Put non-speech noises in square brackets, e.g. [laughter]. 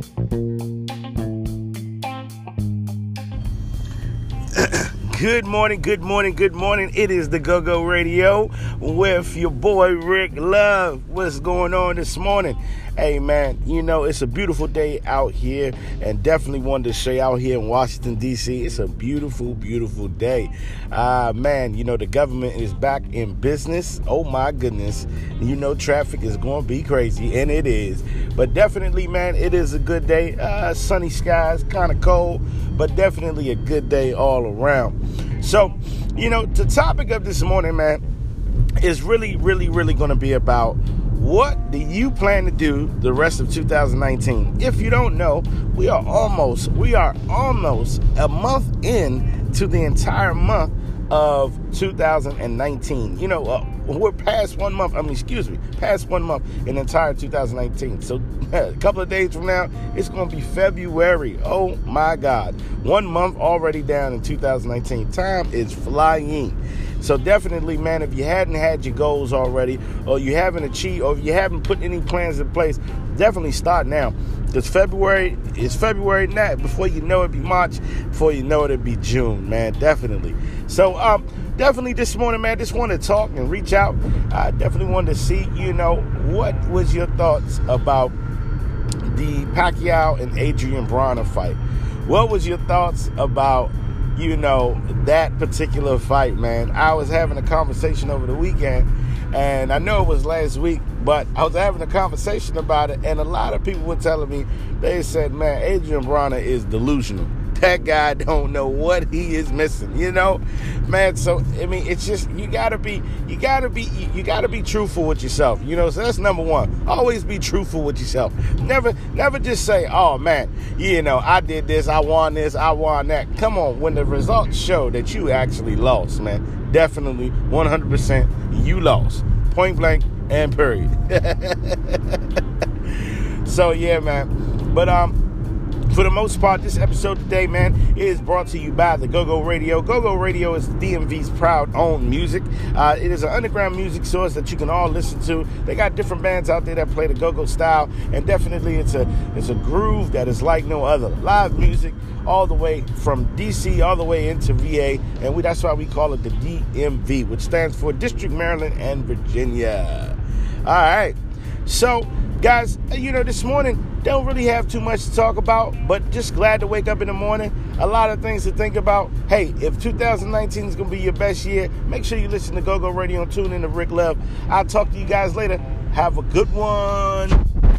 [coughs] Good morning, good morning, good morning. It is the Go Go Radio with your boy Rick Love. What's going on this morning? Hey man, you know, it's a beautiful day out here, and definitely wanted to show you out here in Washington, D.C. It's a beautiful, beautiful day. Uh, man, you know, the government is back in business. Oh my goodness. You know, traffic is going to be crazy, and it is. But definitely, man, it is a good day. Uh, sunny skies, kind of cold, but definitely a good day all around. So, you know, the topic of this morning, man, is really, really, really going to be about what do you plan to do the rest of 2019? If you don't know, we are almost, we are almost a month in to the entire month of 2019. You know, uh, we're past one month. I mean, excuse me, past one month in entire 2019. So [laughs] a couple of days from now, it's going to be February. Oh my God, one month already down in 2019. Time is flying. So definitely, man, if you hadn't had your goals already, or you haven't achieved, or you haven't put any plans in place, definitely start now. Because February is February now. Before you know it, be March. Before you know it, it be June, man. Definitely. So, um, definitely this morning, man, just want to talk and reach out. I definitely wanted to see, you know, what was your thoughts about the Pacquiao and Adrian Broner fight? What was your thoughts about you know, that particular fight, man. I was having a conversation over the weekend, and I know it was last week, but I was having a conversation about it, and a lot of people were telling me, they said, man, Adrian Broner is delusional that guy don't know what he is missing, you know, man. So I mean, it's just you gotta be, you gotta be, you gotta be truthful with yourself, you know. So that's number one. Always be truthful with yourself. Never, never just say, oh man, you know, I did this, I won this, I won that. Come on, when the results show that you actually lost, man, definitely 100% you lost, point blank and period. [laughs] so yeah, man. But um for the most part, this episode today, man, is brought to you by the Go Go Radio. Go Go Radio is DMV's proud owned music. Uh, it is an underground music source that you can all listen to. They got different bands out there that play the Go Go style, and definitely it's a it's a groove that is like no other. Live music all the way from DC all the way into VA, and we, that's why we call it the DMV, which stands for District Maryland and Virginia. All right, so guys, uh, you know this morning don't really have too much to talk about, but just glad to wake up in the morning. A lot of things to think about. Hey, if 2019 is going to be your best year, make sure you listen to Go Go Radio and tune in to Rick Love. I'll talk to you guys later. Have a good one.